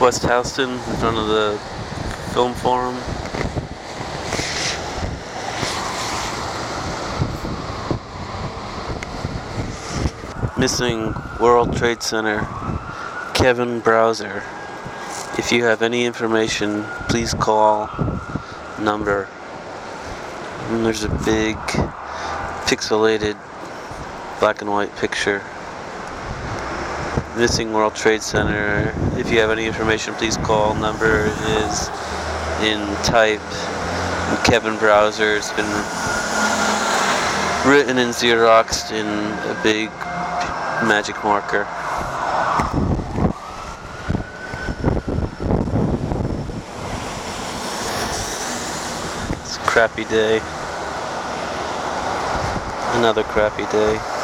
West Houston in front of the film forum. Missing World Trade Center Kevin Brauser. If you have any information, please call number. And there's a big pixelated black and white picture. Missing World Trade Center. If you have any information, please call. Number is in type. Kevin Brauser has been written and Xeroxed in a big magic marker. It's a crappy day. Another crappy day.